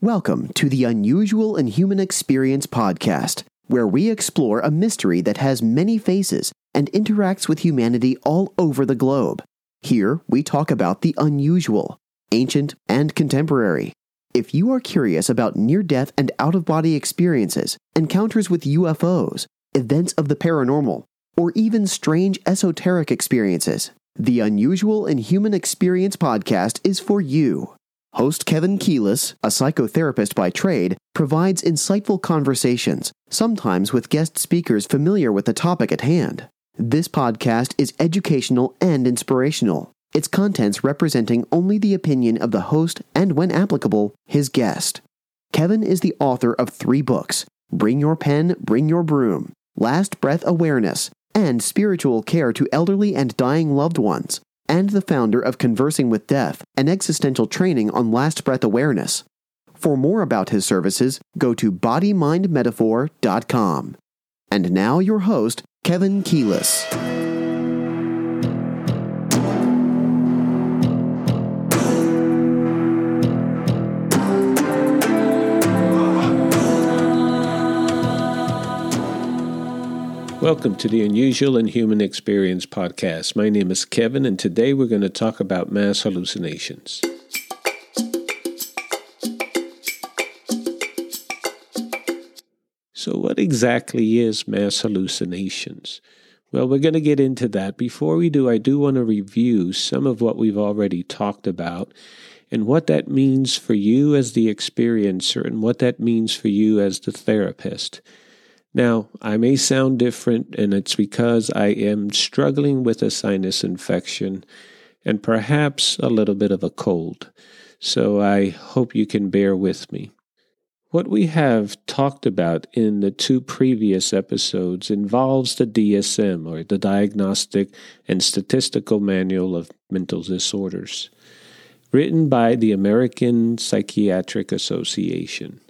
Welcome to the Unusual and Human Experience podcast, where we explore a mystery that has many faces and interacts with humanity all over the globe. Here, we talk about the unusual, ancient, and contemporary. If you are curious about near death and out of body experiences, encounters with UFOs, events of the paranormal, or even strange esoteric experiences, the Unusual and Human Experience podcast is for you. Host Kevin Keelis, a psychotherapist by trade, provides insightful conversations, sometimes with guest speakers familiar with the topic at hand. This podcast is educational and inspirational, its contents representing only the opinion of the host and, when applicable, his guest. Kevin is the author of three books Bring Your Pen, Bring Your Broom, Last Breath Awareness, and Spiritual Care to Elderly and Dying Loved Ones, and the founder of Conversing with Death, an existential training on last breath awareness. For more about his services, go to bodymindmetaphor.com. And now your host, Kevin Keelis. Welcome to the Unusual and Human Experience podcast. My name is Kevin, and today we're going to talk about mass hallucinations. So, what exactly is mass hallucinations? Well, we're going to get into that. Before we do, I do want to review some of what we've already talked about and what that means for you as the experiencer and what that means for you as the therapist. Now, I may sound different, and it's because I am struggling with a sinus infection and perhaps a little bit of a cold. So I hope you can bear with me. What we have talked about in the two previous episodes involves the DSM, or the Diagnostic and Statistical Manual of Mental Disorders, written by the American Psychiatric Association.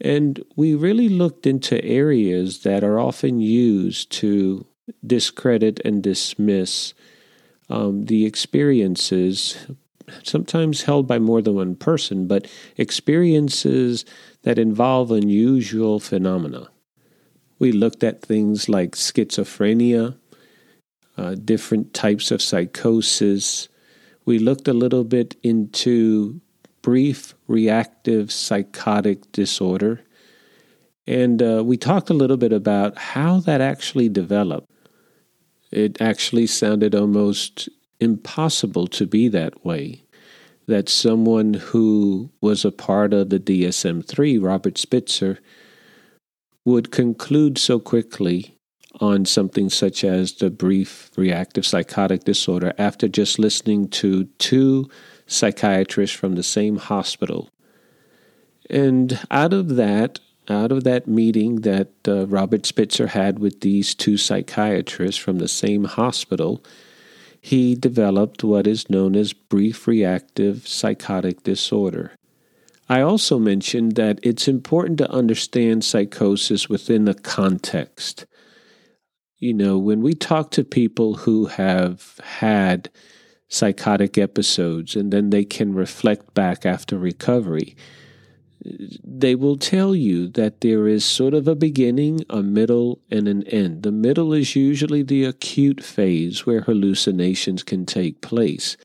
And we really looked into areas that are often used to discredit and dismiss um, the experiences, sometimes held by more than one person, but experiences that involve unusual phenomena. We looked at things like schizophrenia, uh, different types of psychosis. We looked a little bit into brief reactive psychotic disorder. And uh, we talked a little bit about how that actually developed. It actually sounded almost impossible to be that way. That someone who was a part of the DSM 3, Robert Spitzer, would conclude so quickly on something such as the brief reactive psychotic disorder after just listening to two psychiatrists from the same hospital. And out of that, out of that meeting that uh, Robert Spitzer had with these two psychiatrists from the same hospital, he developed what is known as brief reactive psychotic disorder. I also mentioned that it's important to understand psychosis within a context. You know, when we talk to people who have had psychotic episodes and then they can reflect back after recovery, they will tell you that there is sort of a beginning, a middle, and an end. The middle is usually the acute phase where hallucinations can take place.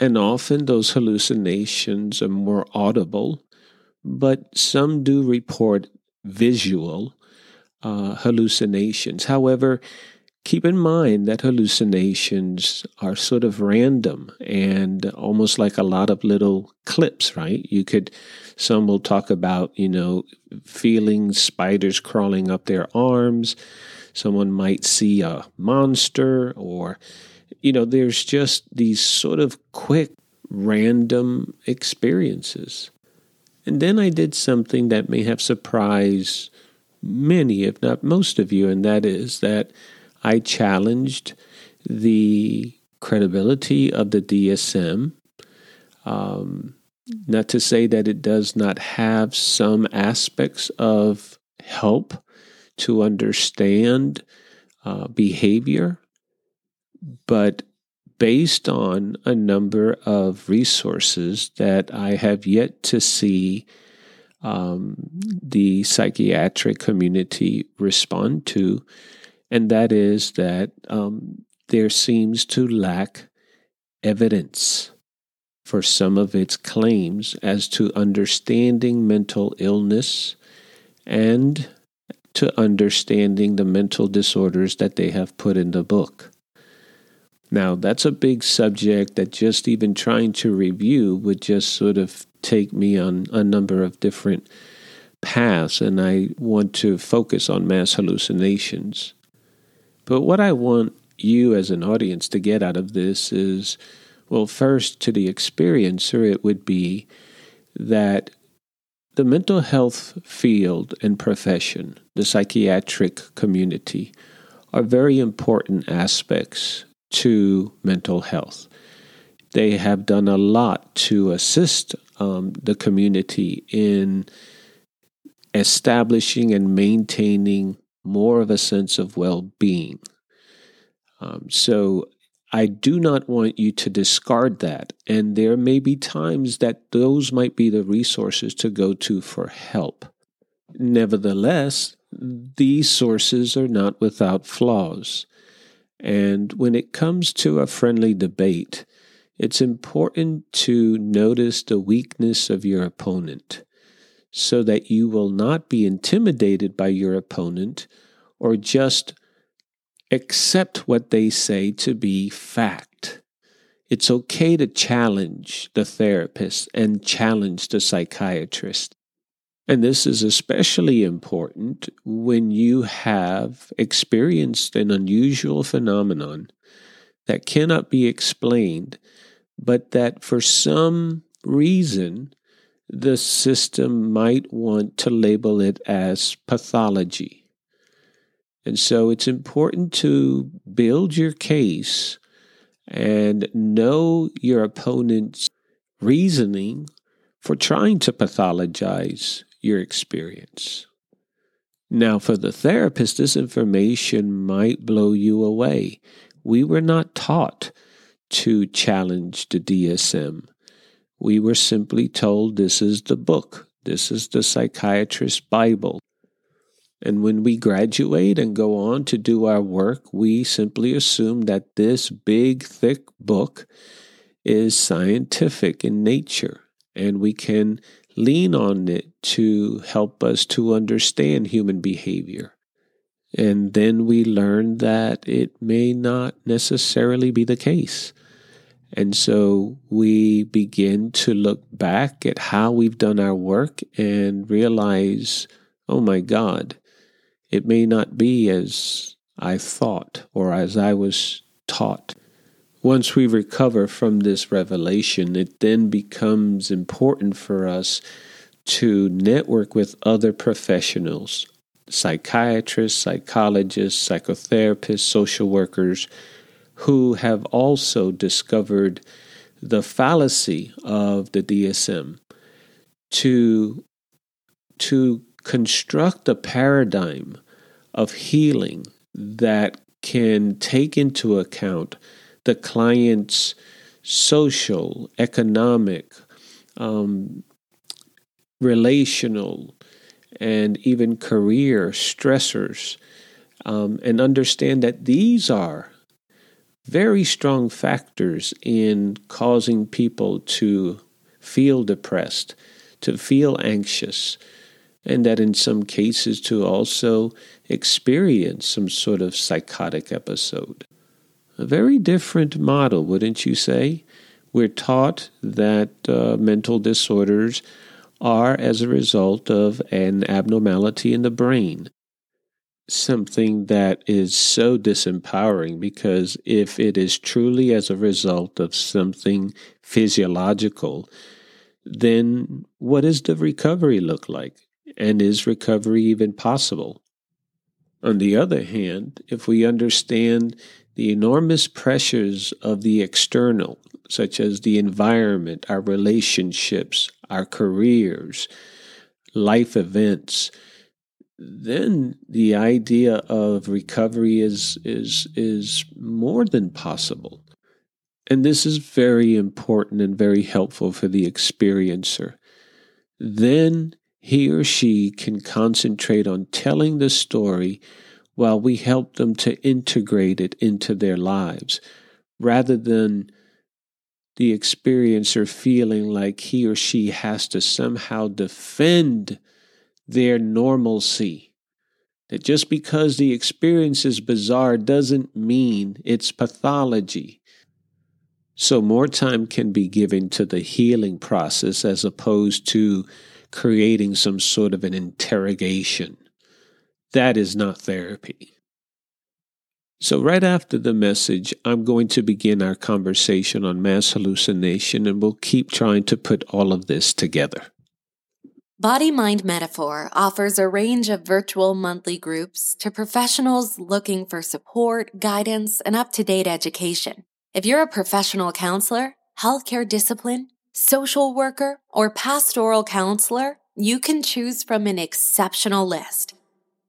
And often those hallucinations are more audible, but some do report visual uh, hallucinations. However, keep in mind that hallucinations are sort of random and almost like a lot of little clips, right? You could, some will talk about, you know, feeling spiders crawling up their arms. Someone might see a monster, or, you know, there's just these sort of quick, random experiences. And then I did something that may have surprised many, if not most of you, and that is that I challenged the credibility of the DSM. Um, not to say that it does not have some aspects of help to understand uh, behavior, but based on a number of resources that I have yet to see um, the psychiatric community respond to, and that is that um, there seems to lack evidence for some of its claims as to understanding mental illness and to understanding the mental disorders that they have put in the book. Now, that's a big subject that just even trying to review would just sort of take me on a number of different paths, and I want to focus on mass hallucinations. But what I want you as an audience to get out of this is well, first, to the experiencer, it would be that the mental health field and profession, the psychiatric community, are very important aspects to mental health. They have done a lot to assist um, the community in establishing and maintaining more of a sense of well being. Um, so I do not want you to discard that. And there may be times that those might be the resources to go to for help. Nevertheless, these sources are not without flaws. And when it comes to a friendly debate, it's important to notice the weakness of your opponent so that you will not be intimidated by your opponent or just accept what they say to be fact. It's okay to challenge the therapist and challenge the psychiatrist. And this is especially important when you have experienced an unusual phenomenon that cannot be explained, but that for some reason the system might want to label it as pathology. And so it's important to build your case and know your opponent's reasoning for trying to pathologize your experience. Now, for the therapist, this information might blow you away. We were not taught to challenge the DSM. We were simply told this is the book, this is the psychiatrist's Bible. And when we graduate and go on to do our work, we simply assume that this big, thick book is scientific in nature and we can lean on it to help us to understand human behavior. And then we learn that it may not necessarily be the case. And so we begin to look back at how we've done our work and realize, oh my God, it may not be as I thought or as I was taught. Once we recover from this revelation, it then becomes important for us to network with other professionals psychiatrists, psychologists, psychotherapists, social workers who have also discovered the fallacy of the DSM to, to construct a paradigm of healing that can take into account the client's social, economic, um, relational, and even career stressors, um, and understand that these are very strong factors in causing people to feel depressed, to feel anxious, and that in some cases to also experience some sort of psychotic episode. A very different model, wouldn't you say? We're taught that uh, mental disorders are as a result of an abnormality in the brain. Something that is so disempowering because if it is truly as a result of something physiological, then what does the recovery look like? And is recovery even possible? On the other hand, if we understand the enormous pressures of the external, such as the environment, our relationships, our careers, life events, then the idea of recovery is is is more than possible. And this is very important and very helpful for the experiencer. Then he or she can concentrate on telling the story while we help them to integrate it into their lives rather than the experiencer feeling like he or she has to somehow defend their normalcy. That just because the experience is bizarre doesn't mean it's pathology. So, more time can be given to the healing process as opposed to creating some sort of an interrogation. That is not therapy. So, right after the message, I'm going to begin our conversation on mass hallucination, and we'll keep trying to put all of this together. Body Mind Metaphor offers a range of virtual monthly groups to professionals looking for support, guidance, and up to date education. If you're a professional counselor, healthcare discipline, social worker, or pastoral counselor, you can choose from an exceptional list.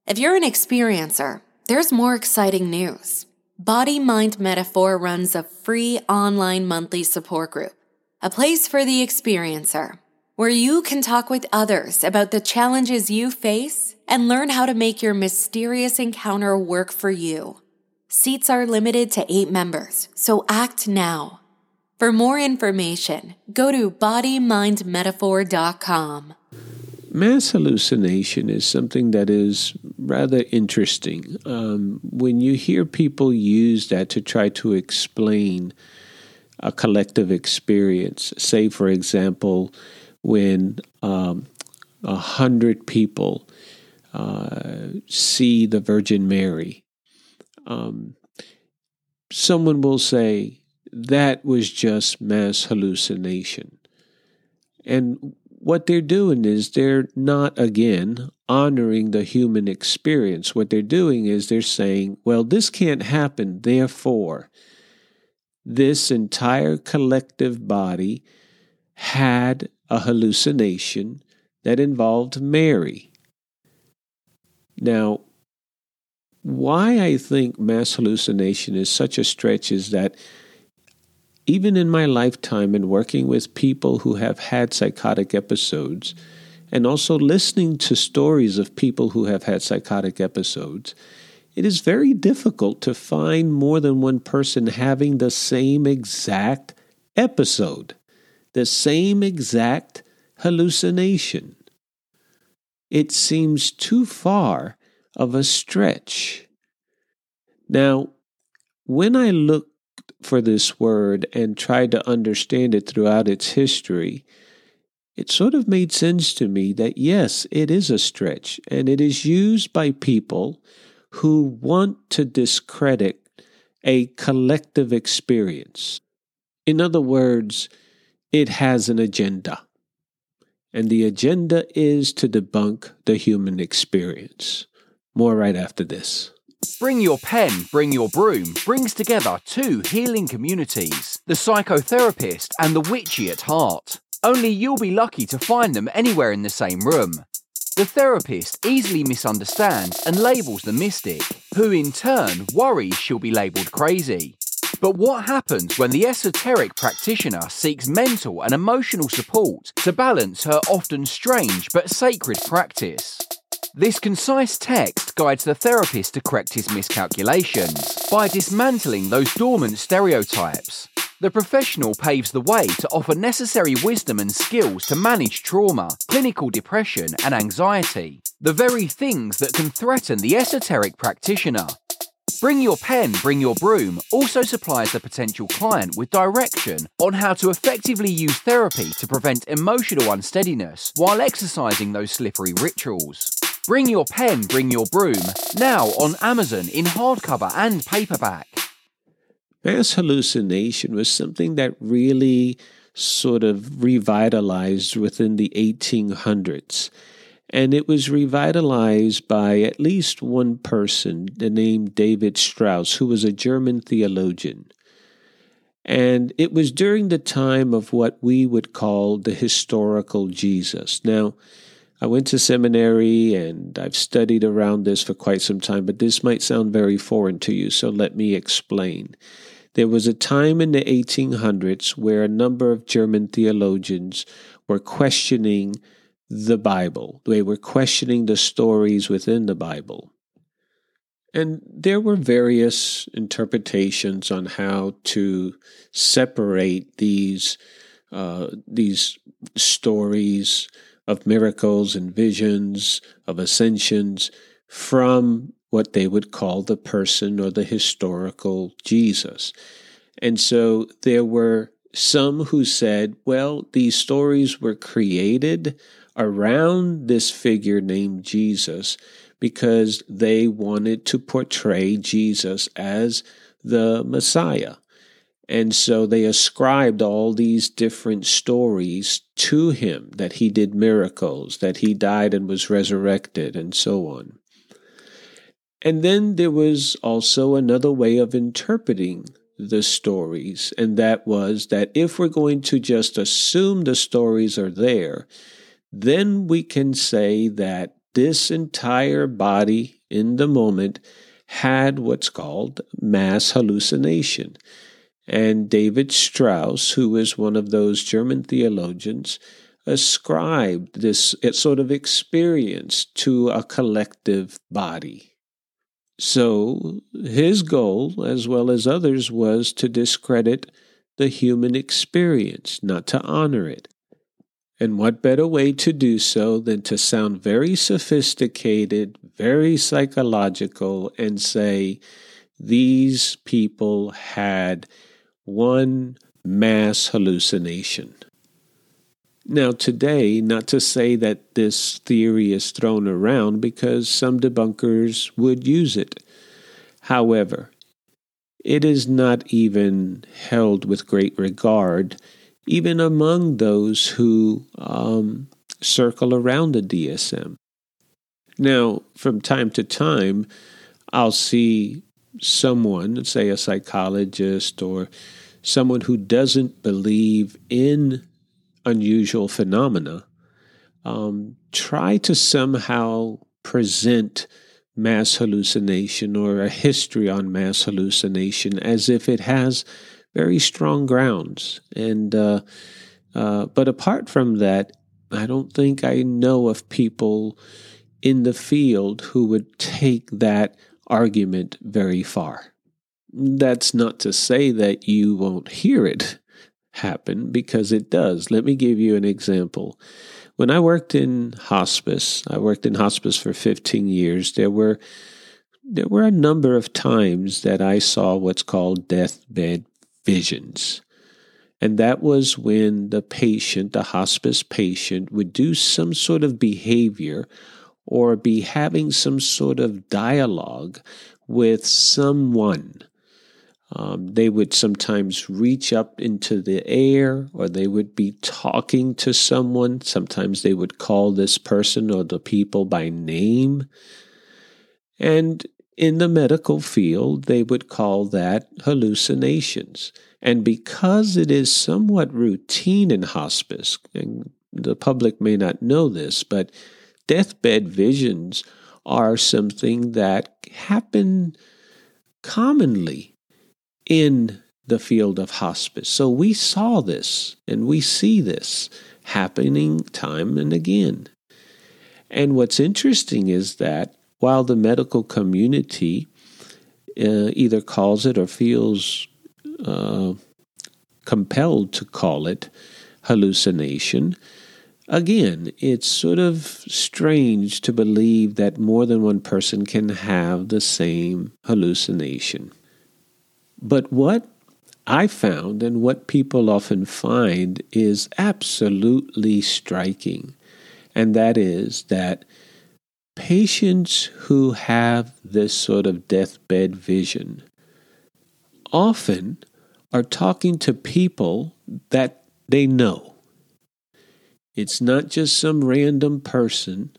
If you're an experiencer, there's more exciting news. Body Mind Metaphor runs a free online monthly support group, a place for the experiencer, where you can talk with others about the challenges you face and learn how to make your mysterious encounter work for you. Seats are limited to eight members, so act now. For more information, go to bodymindmetaphor.com. Mass hallucination is something that is rather interesting. Um, when you hear people use that to try to explain a collective experience, say, for example, when um, a hundred people uh, see the Virgin Mary, um, someone will say that was just mass hallucination. And what they're doing is they're not, again, honoring the human experience. What they're doing is they're saying, well, this can't happen. Therefore, this entire collective body had a hallucination that involved Mary. Now, why I think mass hallucination is such a stretch is that even in my lifetime and working with people who have had psychotic episodes, and also listening to stories of people who have had psychotic episodes, it is very difficult to find more than one person having the same exact episode, the same exact hallucination. It seems too far of a stretch. Now, when I looked for this word and tried to understand it throughout its history, it sort of made sense to me that yes, it is a stretch, and it is used by people who want to discredit a collective experience. In other words, it has an agenda. And the agenda is to debunk the human experience. More right after this. Bring Your Pen, Bring Your Broom brings together two healing communities the psychotherapist and the witchy at heart. Only you'll be lucky to find them anywhere in the same room. The therapist easily misunderstands and labels the mystic, who in turn worries she'll be labelled crazy. But what happens when the esoteric practitioner seeks mental and emotional support to balance her often strange but sacred practice? This concise text guides the therapist to correct his miscalculations by dismantling those dormant stereotypes. The professional paves the way to offer necessary wisdom and skills to manage trauma, clinical depression, and anxiety, the very things that can threaten the esoteric practitioner. Bring Your Pen, Bring Your Broom also supplies the potential client with direction on how to effectively use therapy to prevent emotional unsteadiness while exercising those slippery rituals. Bring Your Pen, Bring Your Broom, now on Amazon in hardcover and paperback. Mass hallucination was something that really sort of revitalized within the 1800s. And it was revitalized by at least one person, the name David Strauss, who was a German theologian. And it was during the time of what we would call the historical Jesus. Now, I went to seminary and I've studied around this for quite some time, but this might sound very foreign to you, so let me explain. There was a time in the 1800s where a number of German theologians were questioning the Bible. They were questioning the stories within the Bible. And there were various interpretations on how to separate these uh, these stories of miracles and visions of ascensions from what they would call the person or the historical Jesus. And so there were some who said, well, these stories were created around this figure named Jesus because they wanted to portray Jesus as the Messiah. And so they ascribed all these different stories to him that he did miracles, that he died and was resurrected, and so on. And then there was also another way of interpreting the stories, and that was that if we're going to just assume the stories are there, then we can say that this entire body in the moment had what's called mass hallucination. And David Strauss, who is one of those German theologians, ascribed this sort of experience to a collective body. So his goal, as well as others, was to discredit the human experience, not to honor it. And what better way to do so than to sound very sophisticated, very psychological, and say these people had one mass hallucination? Now, today, not to say that this theory is thrown around because some debunkers would use it. However, it is not even held with great regard, even among those who um, circle around the DSM. Now, from time to time, I'll see someone, say a psychologist or someone who doesn't believe in unusual phenomena, um, try to somehow present mass hallucination or a history on mass hallucination as if it has very strong grounds. And uh, uh, but apart from that, I don't think I know of people in the field who would take that argument very far. That's not to say that you won't hear it happen because it does. Let me give you an example. When I worked in hospice, I worked in hospice for 15 years. There were there were a number of times that I saw what's called deathbed visions. And that was when the patient, the hospice patient, would do some sort of behavior or be having some sort of dialogue with someone um, they would sometimes reach up into the air or they would be talking to someone. Sometimes they would call this person or the people by name. And in the medical field, they would call that hallucinations. And because it is somewhat routine in hospice, and the public may not know this, but deathbed visions are something that happen commonly in the field of hospice. So we saw this and we see this happening time and again. And what's interesting is that while the medical community uh, either calls it or feels uh, compelled to call it hallucination, again, it's sort of strange to believe that more than one person can have the same hallucination. But what I found and what people often find is absolutely striking, and that is that patients who have this sort of deathbed vision often are talking to people that they know. It's not just some random person,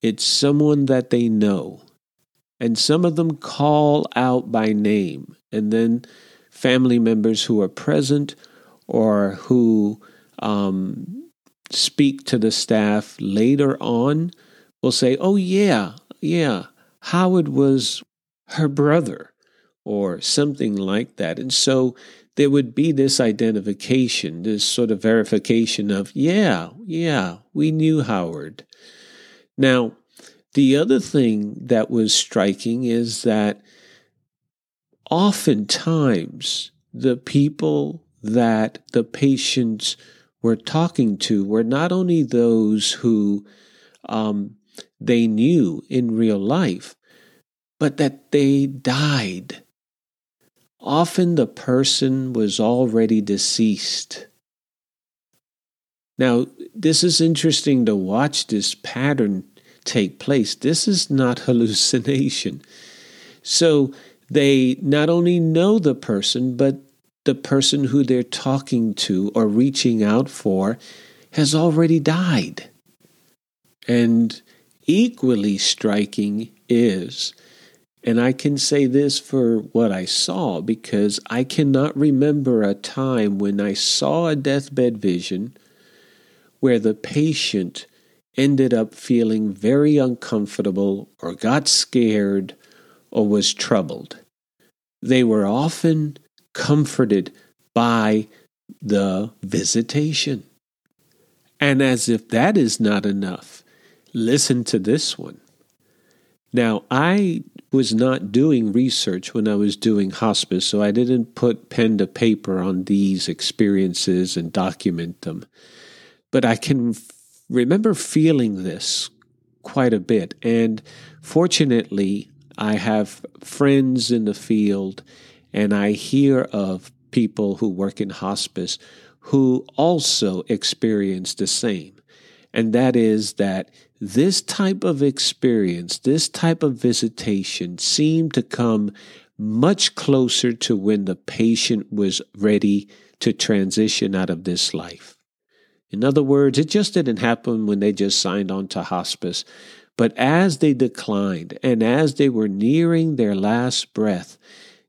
it's someone that they know. And some of them call out by name and then family members who are present or who um, speak to the staff later on will say, Oh, yeah, yeah, Howard was her brother, or something like that. And so there would be this identification, this sort of verification of, yeah, yeah, we knew Howard. Now, the other thing that was striking is that oftentimes the people that the patients were talking to were not only those who um, they knew in real life, but that they died. Often the person was already deceased. Now, this is interesting to watch this pattern take place. This is not hallucination. So they not only know the person, but the person who they're talking to or reaching out for has already died. And equally striking is, and I can say this for what I saw because I cannot remember a time when I saw a deathbed vision where the patient ended up feeling very uncomfortable or got scared or was troubled. They were often comforted by the visitation. And as if that is not enough, listen to this one. Now, I was not doing research when I was doing hospice, so I didn't put pen to paper on these experiences and document them. But I can f- remember feeling this quite a bit. And fortunately, I have friends in the field and I hear of people who work in hospice who also experience the same. And that is that this type of experience, this type of visitation seemed to come much closer to when the patient was ready to transition out of this life. In other words, it just didn't happen when they just signed on to hospice. But as they declined and as they were nearing their last breath,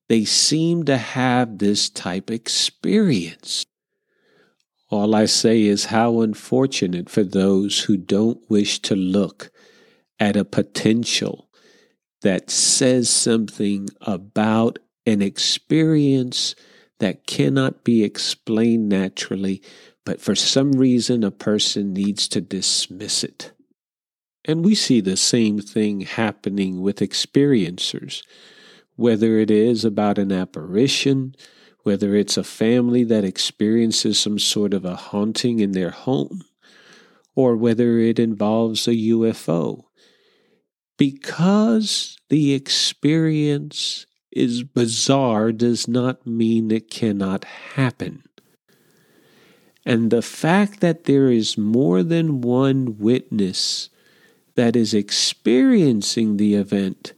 they seemed to have this type experience. All I say is how unfortunate for those who don't wish to look at a potential that says something about an experience that cannot be explained naturally, but for some reason a person needs to dismiss it. And we see the same thing happening with experiencers whether it is about an apparition, whether it's a family that experiences some sort of a haunting in their home, or whether it involves a UFO. Because the experience is bizarre does not mean it cannot happen. And the fact that there is more than one witness that is experiencing the event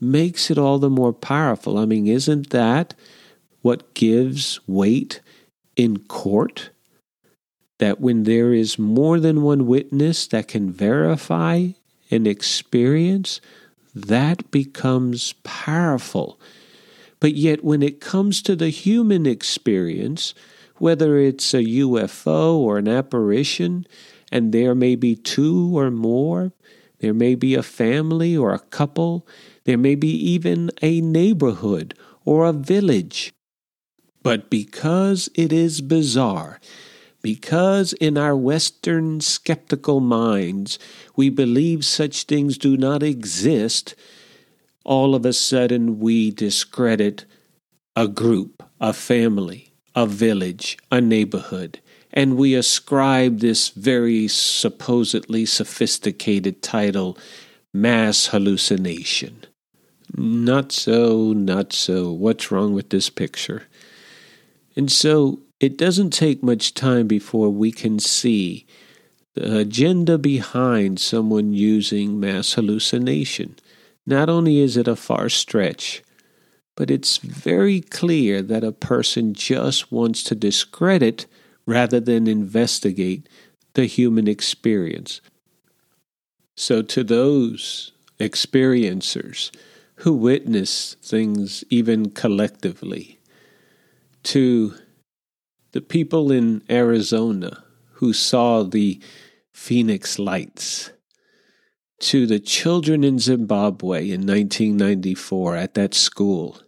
makes it all the more powerful. I mean, isn't that what gives weight in court? That when there is more than one witness that can verify an experience, that becomes powerful. But yet, when it comes to the human experience, whether it's a UFO or an apparition, and there may be two or more, there may be a family or a couple, there may be even a neighborhood or a village. But because it is bizarre, because in our Western skeptical minds we believe such things do not exist, all of a sudden we discredit a group, a family, a village, a neighborhood, and we ascribe this very supposedly sophisticated title, mass hallucination. Not so, not so. What's wrong with this picture? And so it doesn't take much time before we can see the agenda behind someone using mass hallucination. Not only is it a far stretch, but it's very clear that a person just wants to discredit rather than investigate the human experience. So, to those experiencers who witness things even collectively, to the people in Arizona who saw the Phoenix lights, to the children in Zimbabwe in 1994 at that school,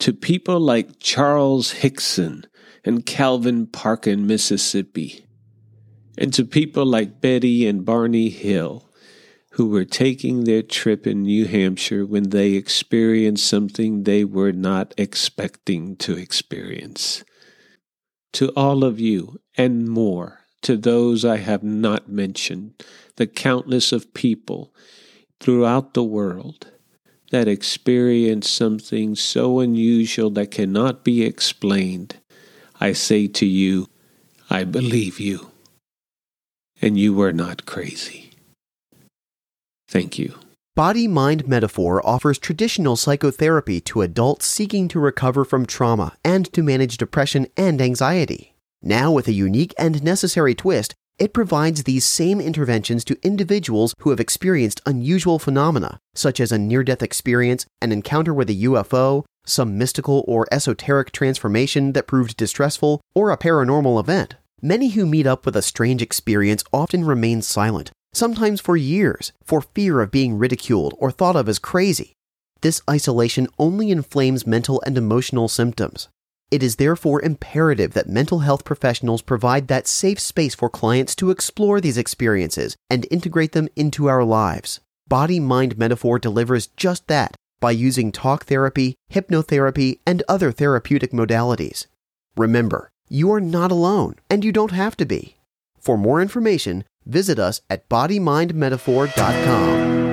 to people like Charles Hickson and Calvin Parker in Mississippi, and to people like Betty and Barney Hill, who were taking their trip in New Hampshire when they experienced something they were not expecting to experience. To all of you and more, to those I have not mentioned, the countless of people throughout the world that experience something so unusual that cannot be explained, I say to you, I believe you, and you are not crazy. Thank you. Body Mind Metaphor offers traditional psychotherapy to adults seeking to recover from trauma and to manage depression and anxiety. Now, with a unique and necessary twist, it provides these same interventions to individuals who have experienced unusual phenomena, such as a near death experience, an encounter with a UFO, some mystical or esoteric transformation that proved distressful, or a paranormal event. Many who meet up with a strange experience often remain silent, sometimes for years, for fear of being ridiculed or thought of as crazy. This isolation only inflames mental and emotional symptoms. It is therefore imperative that mental health professionals provide that safe space for clients to explore these experiences and integrate them into our lives. Body Mind Metaphor delivers just that by using talk therapy, hypnotherapy, and other therapeutic modalities. Remember, you are not alone, and you don't have to be. For more information, visit us at bodymindmetaphor.com.